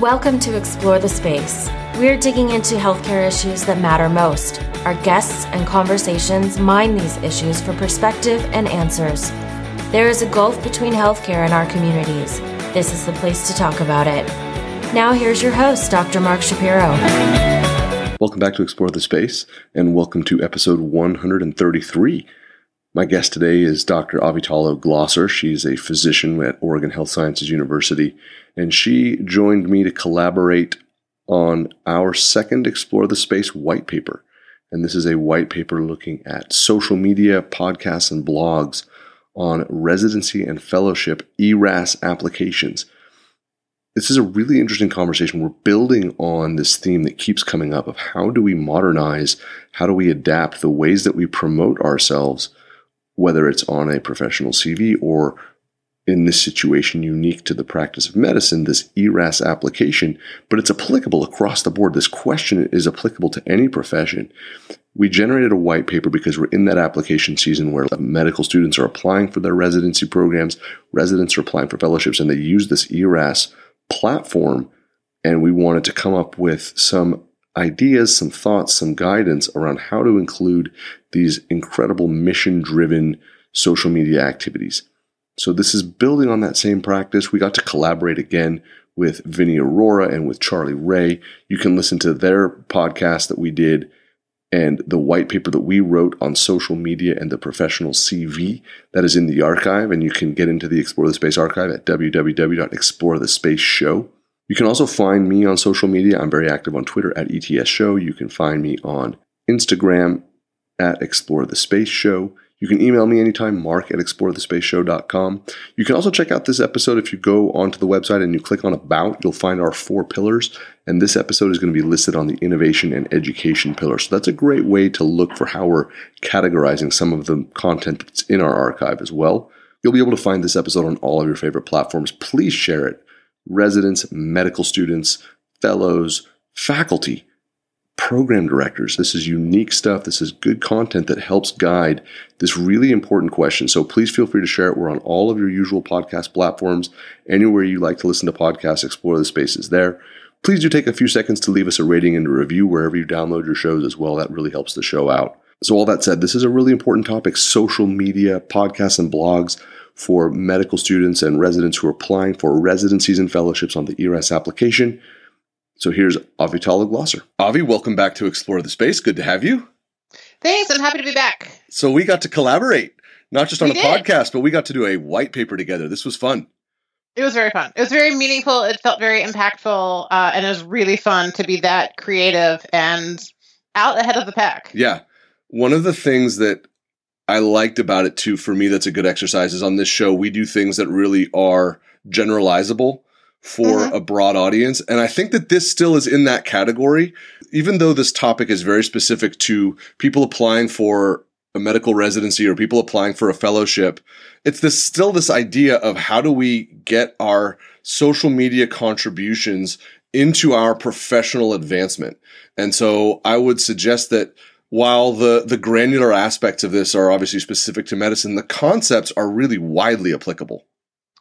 Welcome to Explore the Space. We're digging into healthcare issues that matter most. Our guests and conversations mine these issues for perspective and answers. There is a gulf between healthcare and our communities. This is the place to talk about it. Now, here's your host, Dr. Mark Shapiro. Welcome back to Explore the Space, and welcome to episode 133. My guest today is Dr. Avital O'Glasser. She's a physician at Oregon Health Sciences University and she joined me to collaborate on our second Explore the Space white paper. And this is a white paper looking at social media, podcasts, and blogs on residency and fellowship ERAS applications. This is a really interesting conversation. We're building on this theme that keeps coming up of how do we modernize, how do we adapt the ways that we promote ourselves, whether it's on a professional CV or in this situation unique to the practice of medicine, this ERAS application, but it's applicable across the board. This question is applicable to any profession. We generated a white paper because we're in that application season where medical students are applying for their residency programs, residents are applying for fellowships, and they use this ERAS platform. And we wanted to come up with some ideas, some thoughts, some guidance around how to include these incredible mission driven social media activities. So this is building on that same practice. We got to collaborate again with Vinny Arora and with Charlie Wray. You can listen to their podcast that we did and the white paper that we wrote on social media and the professional CV that is in the archive. And you can get into the Explore the Space archive at www.explorethespaceshow. You can also find me on social media. I'm very active on Twitter at ETS Show. You can find me on Instagram at Explore the Space Show. You can email me anytime, mark at explorethespaceshow.com. You can also check out this episode if you go onto the website and you click on About, you'll find our four pillars. And this episode is going to be listed on the innovation and education pillar. So that's a great way to look for how we're categorizing some of the content that's in our archive as well. You'll be able to find this episode on all of your favorite platforms. Please share it. Residents, medical students, fellows, faculty, program directors. This is unique stuff. This is good content that helps guide this really important question. So please feel free to share it. We're on all of your usual podcast platforms. Anywhere you like to listen to podcasts, explore the spaces there. Please do take a few seconds to leave us a rating and a review wherever you download your shows as well. That really helps the show out. So, all that said, this is a really important topic social media, podcasts, and blogs for medical students and residents who are applying for residencies and fellowships on the ERAS application. So here's Avital O'Glasser. Avi, welcome back to Explore the Space. Good to have you. Thanks. I'm happy to be back. So we got to collaborate, not just on we a did. podcast, but we got to do a white paper together. This was fun. It was very fun. It was very meaningful. It felt very impactful, uh, and it was really fun to be that creative and out ahead of the pack. Yeah. One of the things that I liked about it too, for me, that's a good exercise is on this show, we do things that really are generalizable for mm-hmm. a broad audience. And I think that this still is in that category, even though this topic is very specific to people applying for a medical residency or people applying for a fellowship. It's this still this idea of how do we get our social media contributions into our professional advancement. And so I would suggest that while the, the granular aspects of this are obviously specific to medicine, the concepts are really widely applicable.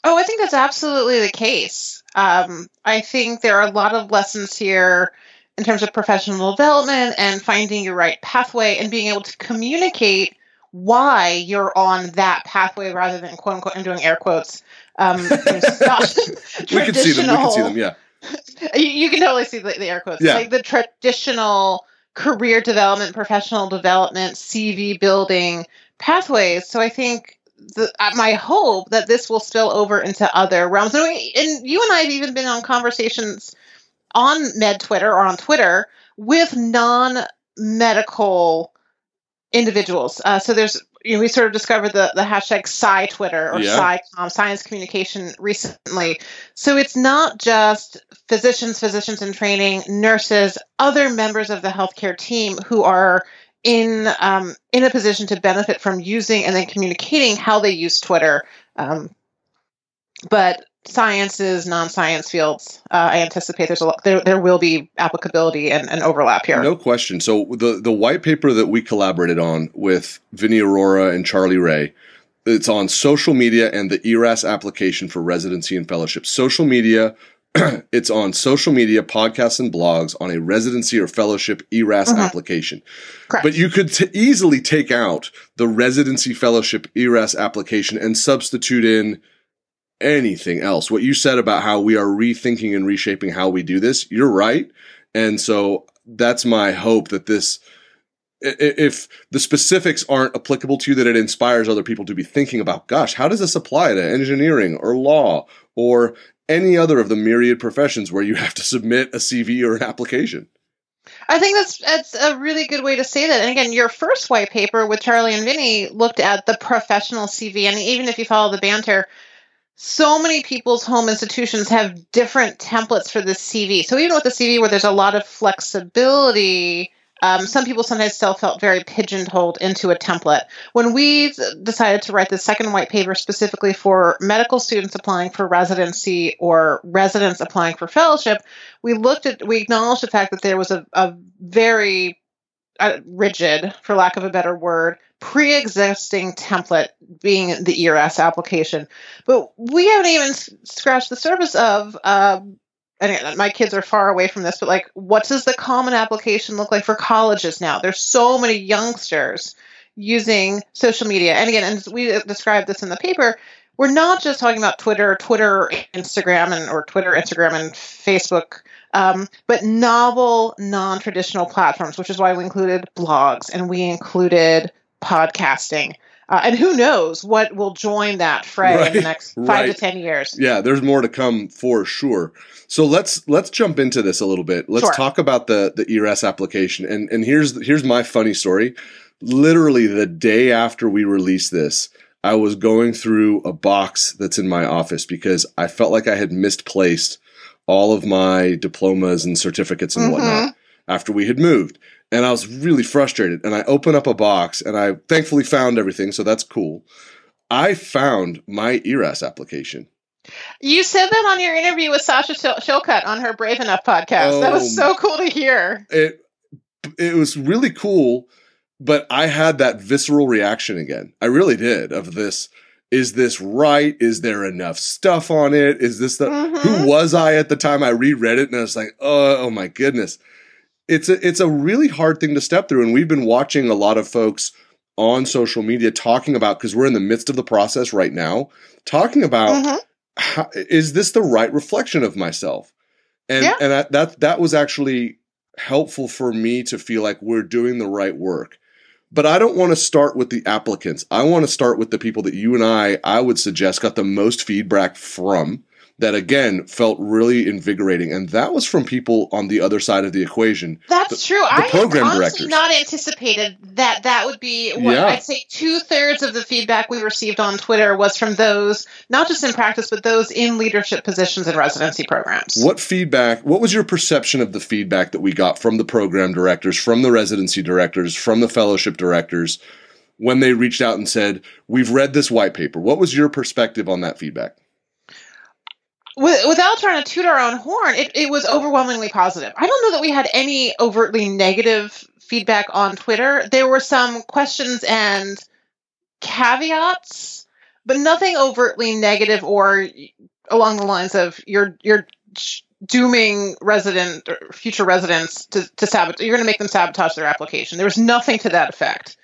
Oh, I think that's absolutely the case. Um, I think there are a lot of lessons here in terms of professional development and finding your right pathway and being able to communicate why you're on that pathway rather than quote unquote, I'm doing air quotes. Um, we can see them. We can see them. Yeah. You, you can totally see the, the air quotes. Yeah. Like the traditional career development, professional development, CV building pathways. So I think the, uh, my hope that this will spill over into other realms. And, we, and you and I have even been on conversations on Med Twitter or on Twitter with non medical individuals. Uh, so there's you know, we sort of discovered the, the hashtag Sci Twitter or yeah. Sci Science Communication recently. So it's not just physicians, physicians in training, nurses, other members of the healthcare team who are in um, in a position to benefit from using and then communicating how they use Twitter. Um, but sciences, non-science fields, uh, I anticipate there's a lot, there, there will be applicability and, and, overlap here. No question. So the the white paper that we collaborated on with Vinny Arora and Charlie Wray, it's on social media and the ERAS application for residency and fellowship. Social media it's on social media, podcasts, and blogs on a residency or fellowship ERAS mm-hmm. application. Correct. But you could t- easily take out the residency fellowship ERAS application and substitute in anything else. What you said about how we are rethinking and reshaping how we do this, you're right. And so that's my hope that this if the specifics aren't applicable to you, that it inspires other people to be thinking about, gosh, how does this apply to engineering or law or any other of the myriad professions where you have to submit a CV or an application? I think that's that's a really good way to say that. And again, your first white paper with Charlie and Vinny looked at the professional CV, and even if you follow the banter, so many people's home institutions have different templates for the CV. So even with the CV where there's a lot of flexibility, um, some people sometimes still felt very pigeonholed into a template. When we decided to write the second white paper specifically for medical students applying for residency or residents applying for fellowship, we looked at, we acknowledged the fact that there was a, a very uh, rigid, for lack of a better word, pre-existing template being the ERAS application. But we haven't even scratched the surface of. Uh, and my kids are far away from this, but like, what does the common application look like for colleges now? There's so many youngsters using social media. And again, and we described this in the paper, we're not just talking about Twitter, Twitter, Instagram, and or Twitter, Instagram, and Facebook um, but novel, non traditional platforms, which is why we included blogs and we included podcasting. Uh, and who knows what will join that fray right, in the next five right. to ten years? Yeah, there's more to come for sure. So let's let's jump into this a little bit. Let's sure. talk about the the ERAS application. And and here's here's my funny story. Literally the day after we released this, I was going through a box that's in my office because I felt like I had misplaced all of my diplomas and certificates and mm-hmm. whatnot after we had moved. And I was really frustrated. And I opened up a box and I thankfully found everything. So that's cool. I found my ERAS application. You said that on your interview with Sasha Shillcutt on her Brave Enough podcast. Oh, that was so cool to hear. It it was really cool, but I had that visceral reaction again. I really did of this is this right? Is there enough stuff on it? Is this the mm-hmm. who was I at the time I reread it and I was like, oh, oh my goodness. It's a it's a really hard thing to step through. And we've been watching a lot of folks on social media talking about because we're in the midst of the process right now, talking about mm-hmm. how, is this the right reflection of myself? And yeah. and that, that that was actually helpful for me to feel like we're doing the right work. But I don't want to start with the applicants. I want to start with the people that you and I, I would suggest, got the most feedback from that again felt really invigorating, and that was from people on the other side of the equation. That's the, true. The I program directors. not anticipated that that would be. What, yeah. I'd say two thirds of the feedback we received on Twitter was from those not just in practice, but those in leadership positions in residency programs. What feedback? What was your perception of the feedback that we got from the program directors, from the residency directors, from the fellowship directors? When they reached out and said, We've read this white paper. What was your perspective on that feedback? Without trying to toot our own horn, it, it was overwhelmingly positive. I don't know that we had any overtly negative feedback on Twitter. There were some questions and caveats, but nothing overtly negative or along the lines of you're you're dooming resident or future residents to, to sabotage. You're going to make them sabotage their application. There was nothing to that effect.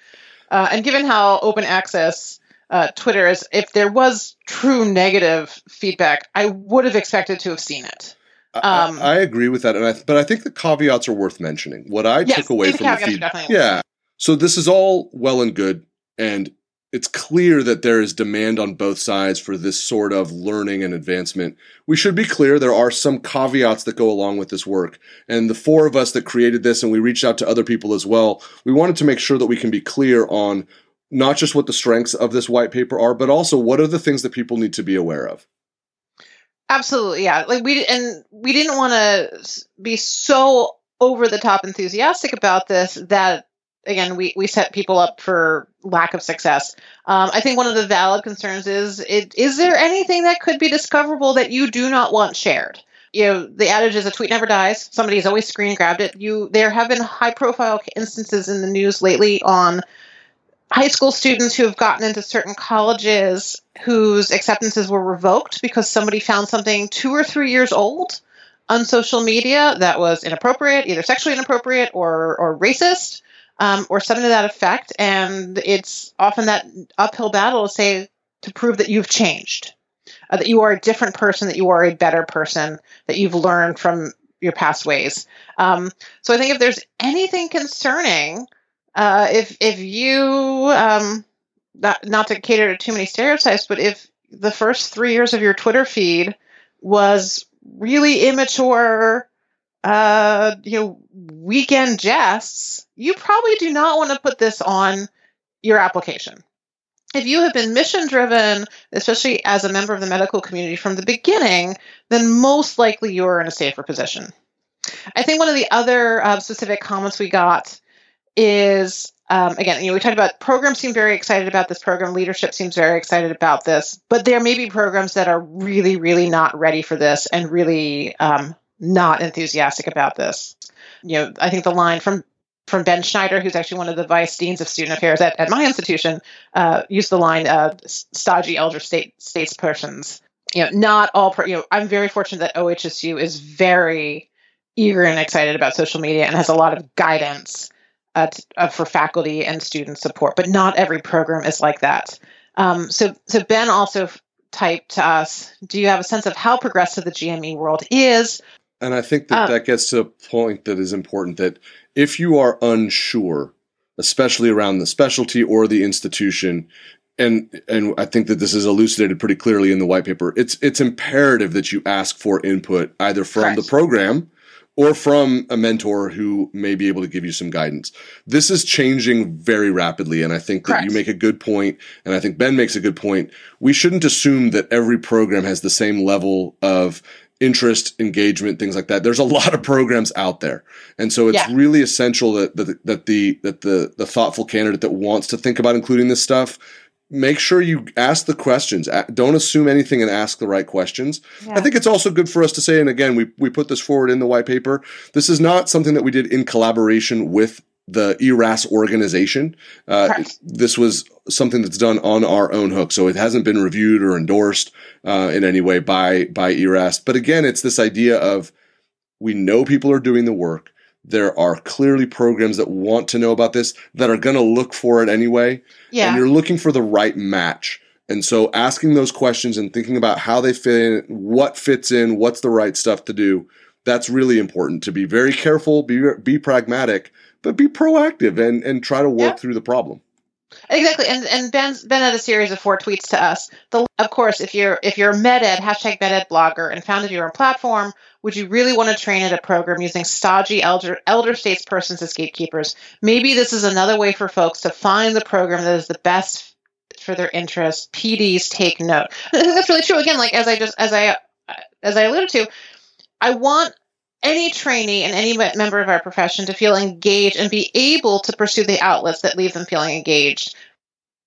Uh, and given how open access uh, Twitter is if there was true negative feedback, I would have expected to have seen it. Um, I, I, agree with that, and I, but I think the caveats are worth mentioning. What I yes, took away from the feedback, yeah. So this is all well and good, and it's clear that there is demand on both sides for this sort of learning and advancement. We should be clear there are some caveats that go along with this work. And the four of us that created this and we reached out to other people as well, we wanted to make sure that we can be clear on not just what the strengths of this white paper are, but also what are the things that people need to be aware of. Absolutely, yeah. Like we and we didn't want to be so over the top enthusiastic about this that again we we set people up for lack of success. Um, I think one of the valid concerns is it, is there anything that could be discoverable that you do not want shared? You know, the adage is a tweet never dies. Somebody's always screen grabbed it. You there have been high profile instances in the news lately on high school students who have gotten into certain colleges whose acceptances were revoked because somebody found something two or three years old on social media that was inappropriate, either sexually inappropriate or, or racist, um, or something to that effect. And it's often that uphill battle to say to prove that you've changed, uh, that you are a different person, that you are a better person, that you've learned from your past ways. Um, so I think if there's anything concerning, uh, if if you um, not not to cater to too many stereotypes, but if the first three years of your Twitter feed was really immature, uh, you know, weekend jests, you probably do not want to put this on your application. If you have been mission driven, especially as a member of the medical community from the beginning, then most likely you're in a safer position. I think one of the other uh, specific comments we got is um, again, you know, we talked about programs seem very excited about this program, leadership seems very excited about this, but there may be programs that are really, really not ready for this and really um, not enthusiastic about this. You know, I think the line from from Ben Schneider, who's actually one of the vice deans of student affairs at, at my institution, uh, used the line uh, "stodgy elder state statespersons." You know, not all. Pro- you know, I'm very fortunate that OHSU is very eager and excited about social media and has a lot of guidance uh, t- uh, for faculty and student support, but not every program is like that. Um, so, so Ben also typed to us, "Do you have a sense of how progressive the GME world is?" And I think that um, that gets to a point that is important. That if you are unsure, especially around the specialty or the institution, and and I think that this is elucidated pretty clearly in the white paper. It's it's imperative that you ask for input either from correct. the program or from a mentor who may be able to give you some guidance. This is changing very rapidly, and I think that Correct. you make a good point, and I think Ben makes a good point. We shouldn't assume that every program has the same level of interest, engagement, things like that. There's a lot of programs out there, and so it's yeah. really essential that, that that the that the the thoughtful candidate that wants to think about including this stuff make sure you ask the questions. Don't assume anything and ask the right questions. Yeah. I think it's also good for us to say, and again, we, we put this forward in the white paper. This is not something that we did in collaboration with the ERAS organization. Uh, this was something that's done on our own hook, so it hasn't been reviewed or endorsed uh, in any way by by ERAS. But again, it's this idea of we know people are doing the work. There are clearly programs that want to know about this that are going to look for it anyway. Yeah. And you're looking for the right match. And so asking those questions and thinking about how they fit in, what fits in, what's the right stuff to do, that's really important to be very careful, be be pragmatic, but be proactive and and try to work yeah. through the problem. Exactly, and and Ben's Ben had a series of four tweets to us. The, of course, if you're if you're a MedEd hashtag MedEd blogger and founded your own platform, would you really want to train at a program using stodgy elder elder statespersons as gatekeepers? Maybe this is another way for folks to find the program that is the best for their interests. PDs take note. That's really true. Again, like as I just as I as I alluded to, I want any trainee and any member of our profession to feel engaged and be able to pursue the outlets that leave them feeling engaged.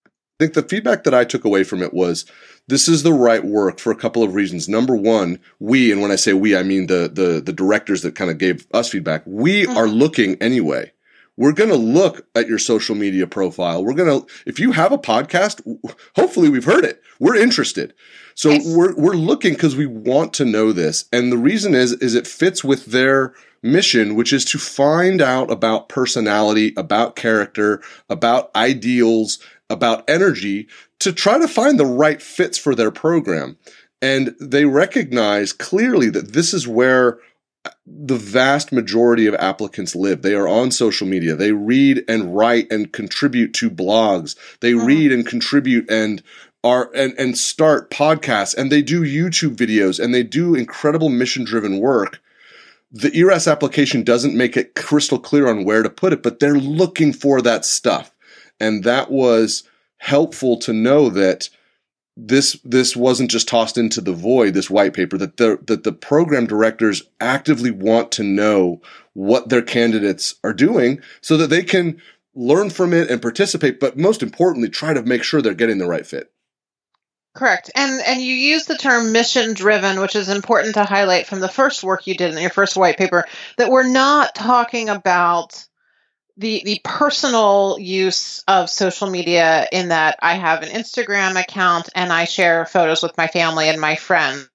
I think the feedback that I took away from it was this is the right work for a couple of reasons. Number one, we, and when I say we, I mean the the, the directors that kind of gave us feedback. We mm-hmm. are looking anyway. We're going to look at your social media profile. We're going to, if you have a podcast, hopefully we've heard it. We're interested. So nice. we're, we're looking because we want to know this. And the reason is, is it fits with their mission, which is to find out about personality, about character, about ideals, about energy to try to find the right fits for their program. And they recognize clearly that this is where the vast majority of applicants live. They are on social media. They read and write and contribute to blogs. They mm-hmm. read and contribute and are and, and start podcasts and they do YouTube videos and they do incredible mission driven work. The ERAS application doesn't make it crystal clear on where to put it, but they're looking for that stuff. And that was helpful to know that this this wasn't just tossed into the void this white paper that the that the program directors actively want to know what their candidates are doing so that they can learn from it and participate but most importantly try to make sure they're getting the right fit. Correct. And and you use the term mission driven which is important to highlight from the first work you did in your first white paper that we're not talking about the the personal use of social media in that I have an Instagram account and I share photos with my family and my friends.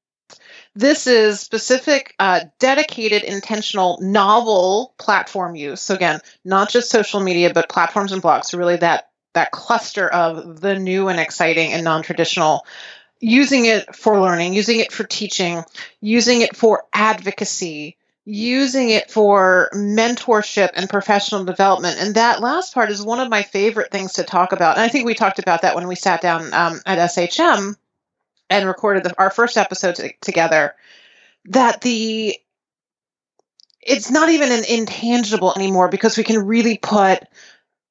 This is specific, uh, dedicated, intentional, novel platform use. So again, not just social media, but platforms and blogs. So really, that that cluster of the new and exciting and non-traditional using it for learning, using it for teaching, using it for advocacy, using it for mentorship and professional development. And that last part is one of my favorite things to talk about. And I think we talked about that when we sat down um, at SHM and recorded the, our first episode t- together. That the it's not even an intangible anymore because we can really put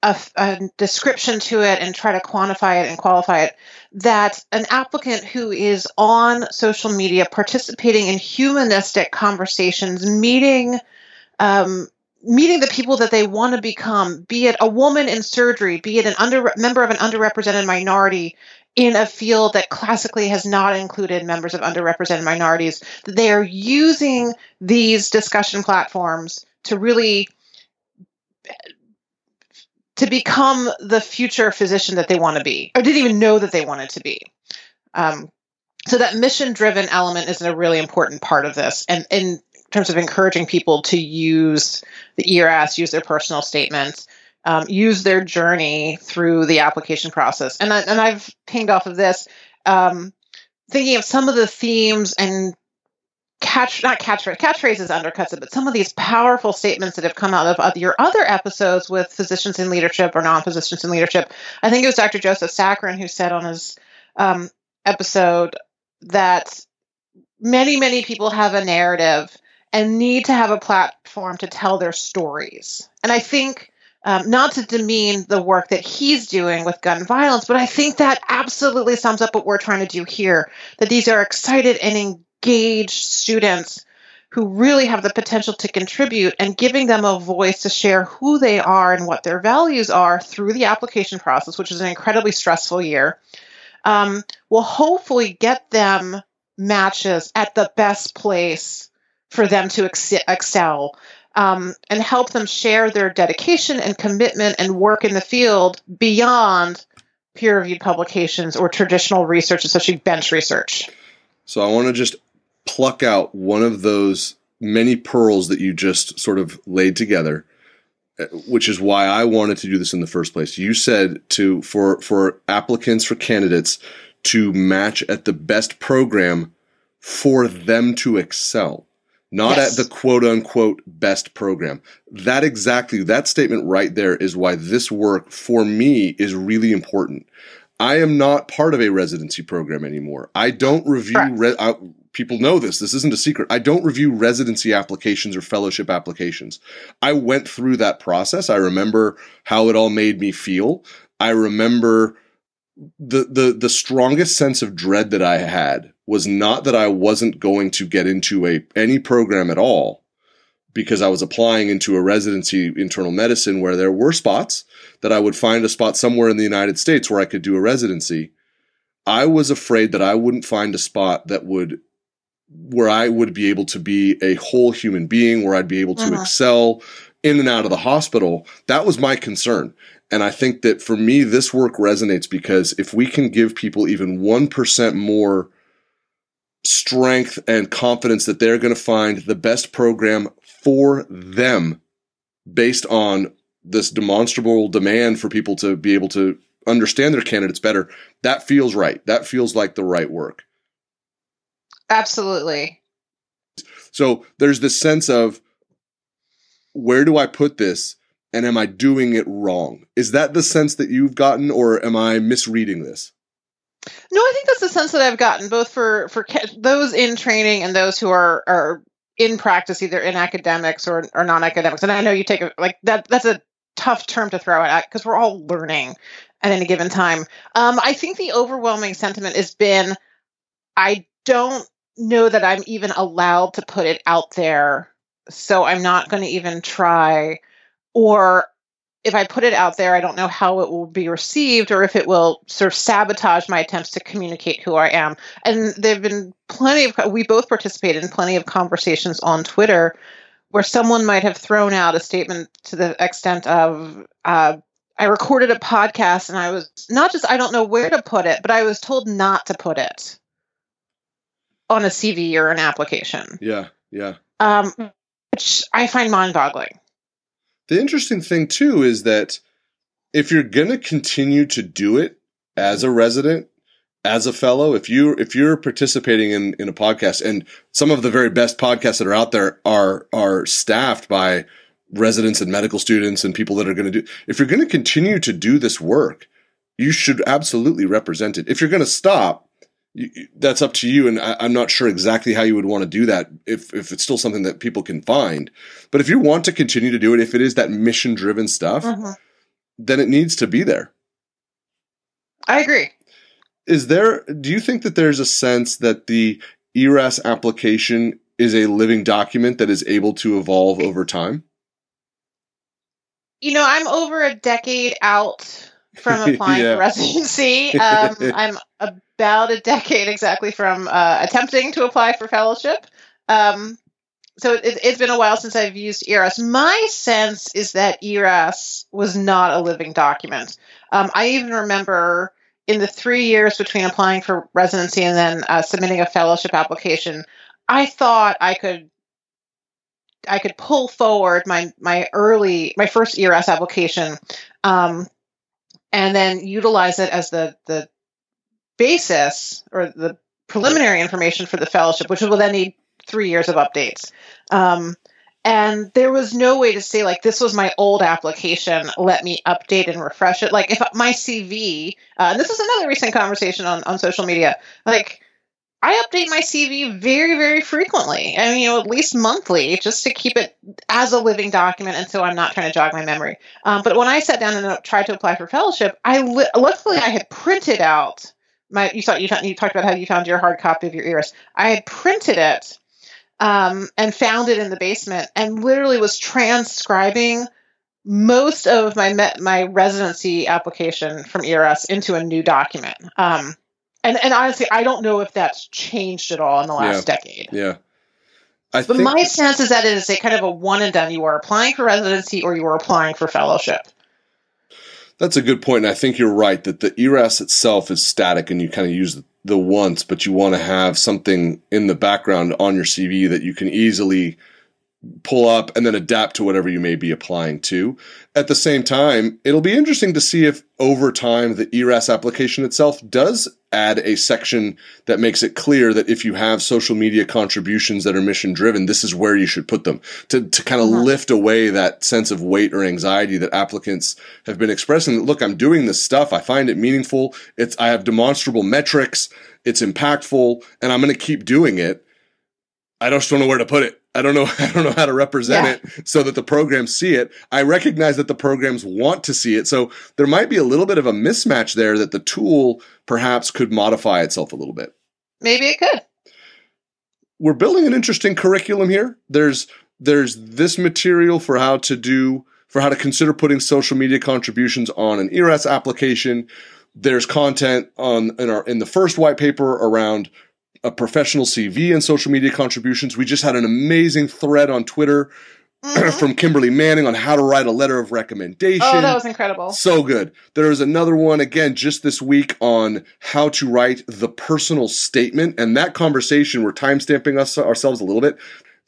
a, a, description to it and try to quantify it and qualify it that an applicant who is on social media participating in humanistic conversations meeting um, meeting the people that they want to become be it a woman in surgery be it an under member of an underrepresented minority in a field that classically has not included members of underrepresented minorities they are using these discussion platforms to really to become the future physician that they want to be, or didn't even know that they wanted to be. Um, so that mission driven element is a really important part of this, and in terms of encouraging people to use the ERAS, use their personal statements, um, use their journey through the application process. And I, and I've pinged off of this, um, thinking of some of the themes and catch not catchphrase catchphrases undercuts it, but some of these powerful statements that have come out of, your other episodes with physicians in leadership or non-physicians in leadership. I think it was Dr. Joseph Sakran who said on his um, episode that many many people have a narrative and need to have a platform to tell their stories. And I think. Um, not to demean the work that he's doing with gun violence, but I think that absolutely sums up what we're trying to do here. That these are excited and engaged students who really have the potential to contribute and giving them a voice to share who they are and what their values are through the application process, which is an incredibly stressful year, um, will hopefully get them matches at the best place for them to ex- excel um, and help them share their dedication and commitment and work in the field beyond peer reviewed publications or traditional research, especially bench research. So I want to just pluck out one of those many pearls that you just sort of laid together uh, which is why I wanted to do this in the first place. You said to for for applicants for candidates to match at the best program for them to excel, not yes. at the quote unquote best program. That exactly that statement right there is why this work for me is really important. I am not part of a residency program anymore. I don't review. Re- I, people know this. This isn't a secret. I don't review residency applications or fellowship applications. I went through that process. I remember how it all made me feel. I remember the the the strongest sense of dread that I had was not that I wasn't going to get into a any program at all because I was applying into a residency internal medicine where there were spots that I would find a spot somewhere in the United States where I could do a residency. I was afraid that I wouldn't find a spot that would where I would be able to be a whole human being, where I'd be able to uh-huh. excel in and out of the hospital. That was my concern. And I think that for me, this work resonates because if we can give people even 1% more strength and confidence that they're going to find the best program for them based on this demonstrable demand for people to be able to understand their candidates better, that feels right. That feels like the right work. Absolutely. So there's this sense of where do I put this and am I doing it wrong? Is that the sense that you've gotten or am I misreading this? No, I think that's the sense that I've gotten both for for those in training and those who are are in practice either in academics or or non-academics. And I know you take a, like that that's a tough term to throw at because we're all learning at any given time. Um, I think the overwhelming sentiment has been I don't know that I'm even allowed to put it out there. So I'm not going to even try. Or if I put it out there, I don't know how it will be received or if it will sort of sabotage my attempts to communicate who I am. And there have been plenty of, we both participated in plenty of conversations on Twitter where someone might have thrown out a statement to the extent of, uh, I recorded a podcast and I was not just, I don't know where to put it, but I was told not to put it on a CV or an application. Yeah, yeah. Um, which I find mind boggling. The interesting thing, too, is that if you're going to continue to do it as a resident, as a fellow, if you if you're participating in in a podcast, and some of the very best podcasts that are out there are are staffed by residents and medical students and people that are going to do. If you're going to continue to do this work, you should absolutely represent it. If you're going to stop, that's up to you. And I, am not sure exactly how you would want to do that if if it's still something that people can find. But if you want to continue to do it, if it is that mission driven stuff, uh-huh. then it needs to be there. I agree is there do you think that there's a sense that the ERAS application is a living document that is able to evolve over time? You know, I'm over a decade out from applying yeah. for residency. Um, I'm about a decade exactly from uh, attempting to apply for fellowship. Um, so it, has been a while since I've used ERAS. My sense is that ERAS was not a living document. Um, I even remember in the three years between applying for residency and then uh, submitting a fellowship application, I thought I could I could pull forward my my early my first ERAS application, um, and then utilize it as the the basis or the preliminary information for the fellowship, which will then need three years of updates. Um, and there was no way to say like this was my old application let me update and refresh it like if my cv uh, and this is another recent conversation on, on social media like i update my cv very very frequently. I mean you know at least monthly just to keep it as a living document and so i'm not trying to jog my memory. Um, but when i sat down and uh, tried to apply for fellowship i li- luckily i had printed out my you thought you, you talked about how you found your hard copy of your ERAS i had printed it um, and found it in the basement and literally was transcribing most of my my residency application from ERAS into a new document. Um, and and honestly, I don't know if that's changed at all in the last yeah. decade. Yeah. I but my sense is that it is a kind of a one and done. You are applying for residency or you are applying for fellowship. That's a good point, and I think you're right that the ERAS itself is static, and you kind of use the once, but you want to have something in the background on your CV that you can easily pull up and then adapt to whatever you may be applying to. At the same time, it'll be interesting to see if over time the ERAS application itself does add a section that makes it clear that if you have social media contributions that are mission driven, this is where you should put them to, to kind of uh-huh. lift away that sense of weight or anxiety that applicants have been expressing. Look, I'm doing this stuff. I find it meaningful. It's, I have demonstrable metrics. It's impactful and I'm going to keep doing it. I just don't know where to put it. I don't know. I don't know how to represent yeah. it so that the programs see it. I recognize that the programs want to see it. So there might be a little bit of a mismatch there that the tool perhaps could modify itself a little bit. Maybe it could. We're building an interesting curriculum here. There's there's this material for how to do for how to consider putting social media contributions on an ERAS application. There's content on in our in the first white paper around a professional CV and social media contributions. We just had an amazing thread on Twitter mm-hmm. from Kimberly Manning on how to write a letter of recommendation. Oh, that was incredible. So good. There is another one again just this week on how to write the personal statement. And that conversation, we're timestamping us ourselves a little bit.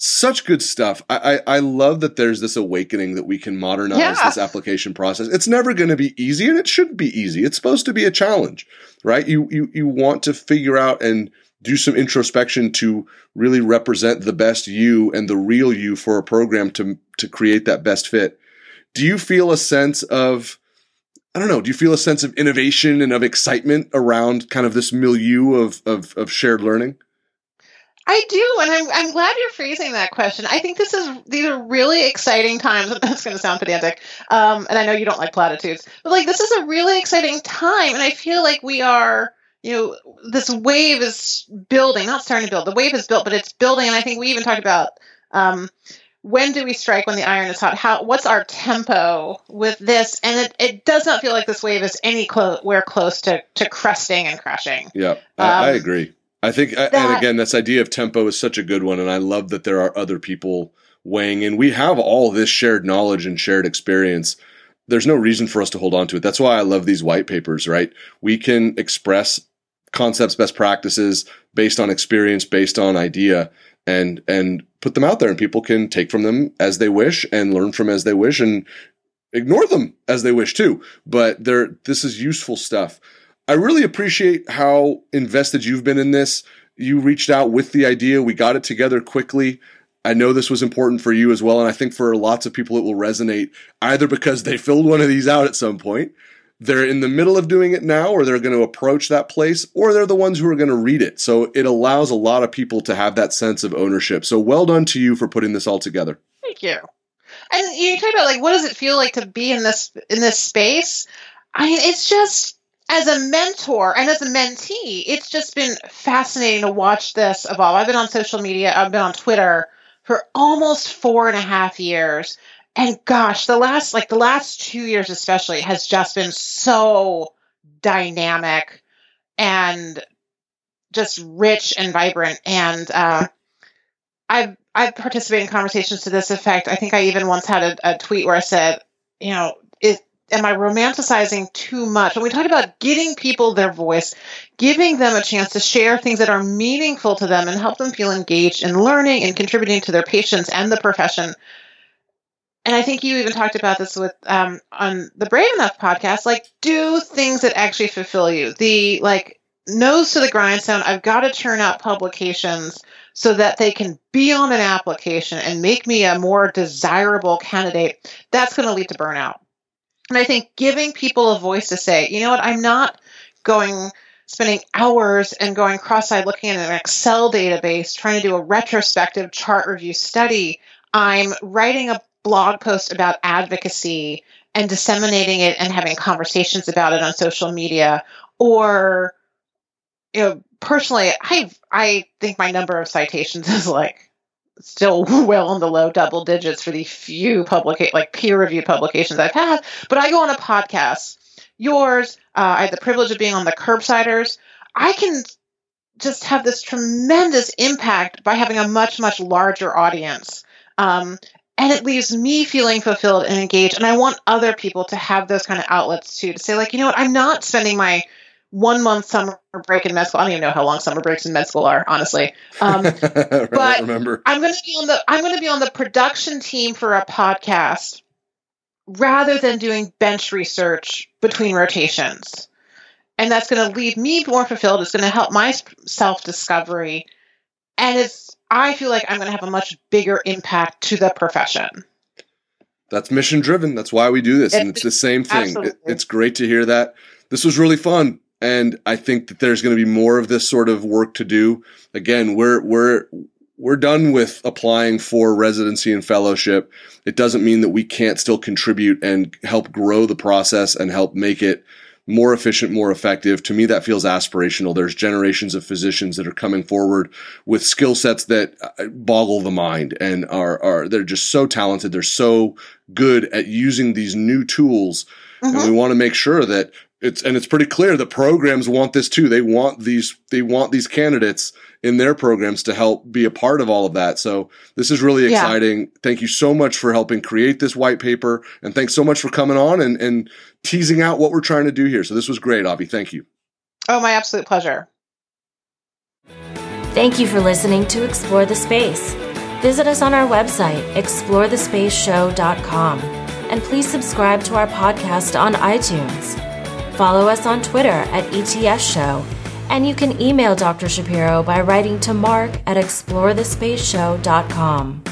Such good stuff. I, I, I love that there's this awakening that we can modernize yeah. this application process. It's never going to be easy and it shouldn't be easy. It's supposed to be a challenge, right? You, you, you want to figure out and do some introspection to really represent the best you and the real you for a program to to create that best fit. Do you feel a sense of I don't know, do you feel a sense of innovation and of excitement around kind of this milieu of of, of shared learning? I do, and I'm I'm glad you're phrasing that question. I think this is these are really exciting times. That's going to sound pedantic, um, and I know you don't like platitudes, but like this is a really exciting time, and I feel like we are you know, this wave is building, not starting to build. The wave is built, but it's building. And I think we even talked about um, when do we strike when the iron is hot? How what's our tempo with this? And it, it does not feel like this wave is anywhere close to to cresting and crashing. Yeah, I, um, I agree. I think, that, and again, this idea of tempo is such a good one, and I love that there are other people weighing in. We have all this shared knowledge and shared experience. There's no reason for us to hold on to it. That's why I love these white papers, right? We can express concepts, best practices based on experience, based on idea, and and put them out there, and people can take from them as they wish and learn from as they wish, and ignore them as they wish too. But there, this is useful stuff. I really appreciate how invested you've been in this. You reached out with the idea. We got it together quickly. I know this was important for you as well. And I think for lots of people, it will resonate either because they filled one of these out at some point, they're in the middle of doing it now, or they're going to approach that place, or they're the ones who are going to read it. So it allows a lot of people to have that sense of ownership. So well done to you for putting this all together. Thank you. And you talk about like what does it feel like to be in this in this space? I mean, it's just as a mentor and as a mentee, it's just been fascinating to watch this evolve. I've been on social media, I've been on Twitter for almost four and a half years. And gosh, the last like the last two years especially has just been so dynamic and just rich and vibrant. And uh, I've I've participated in conversations to this effect. I think I even once had a, a tweet where I said, you know, is am I romanticizing too much? When we talk about getting people their voice, giving them a chance to share things that are meaningful to them and help them feel engaged in learning and contributing to their patients and the profession. And I think you even talked about this with um, on the Brave Enough podcast. Like, do things that actually fulfill you. The like nose to the grindstone. I've got to churn out publications so that they can be on an application and make me a more desirable candidate. That's going to lead to burnout. And I think giving people a voice to say, you know what, I'm not going spending hours and going cross-eyed looking at an Excel database trying to do a retrospective chart review study. I'm writing a blog post about advocacy and disseminating it and having conversations about it on social media or you know personally i i think my number of citations is like still well in the low double digits for the few public like peer reviewed publications I've had. But I go on a podcast, yours. Uh, I had the privilege of being on the Curbsiders. I can just have this tremendous impact by having a much much larger audience. Um, and it leaves me feeling fulfilled and engaged. And I want other people to have those kind of outlets too, to say like, you know what, I'm not spending my one month summer break in med school. I don't even know how long summer breaks in med school are, honestly. Um, but remember. I'm going to be on the I'm going to be on the production team for a podcast rather than doing bench research between rotations. And that's going to leave me more fulfilled. It's going to help my self discovery, and it's I feel like I'm going to have a much bigger impact to the profession. That's mission driven. That's why we do this, and it's the same thing. It, it's great to hear that. This was really fun and I think that there's going to be more of this sort of work to do. Again, we're we're we're done with applying for residency and fellowship. It doesn't mean that we can't still contribute and help grow the process and help make it more efficient, more effective. To me, that feels aspirational. There's generations of physicians that are coming forward with skill sets that uh, boggle the mind and are, are, they're just so talented. They're so good at using these new tools. Mm-hmm. And we want to make sure that it's and it's pretty clear the programs want this too. They want these they want these candidates in their programs to help be a part of all of that. So this is really exciting. Yeah. Thank you so much for helping create this white paper and thanks so much for coming on and, and teasing out what we're trying to do here. So this was great, Avi. Thank you. Oh, my absolute pleasure. Thank you for listening to Explore the Space. Visit us on our website, explorethespaceshow.com, and please subscribe to our podcast on iTunes. Follow us on Twitter at ETS Show, and you can email Dr. Shapiro by writing to mark at explorethespaceshow.com.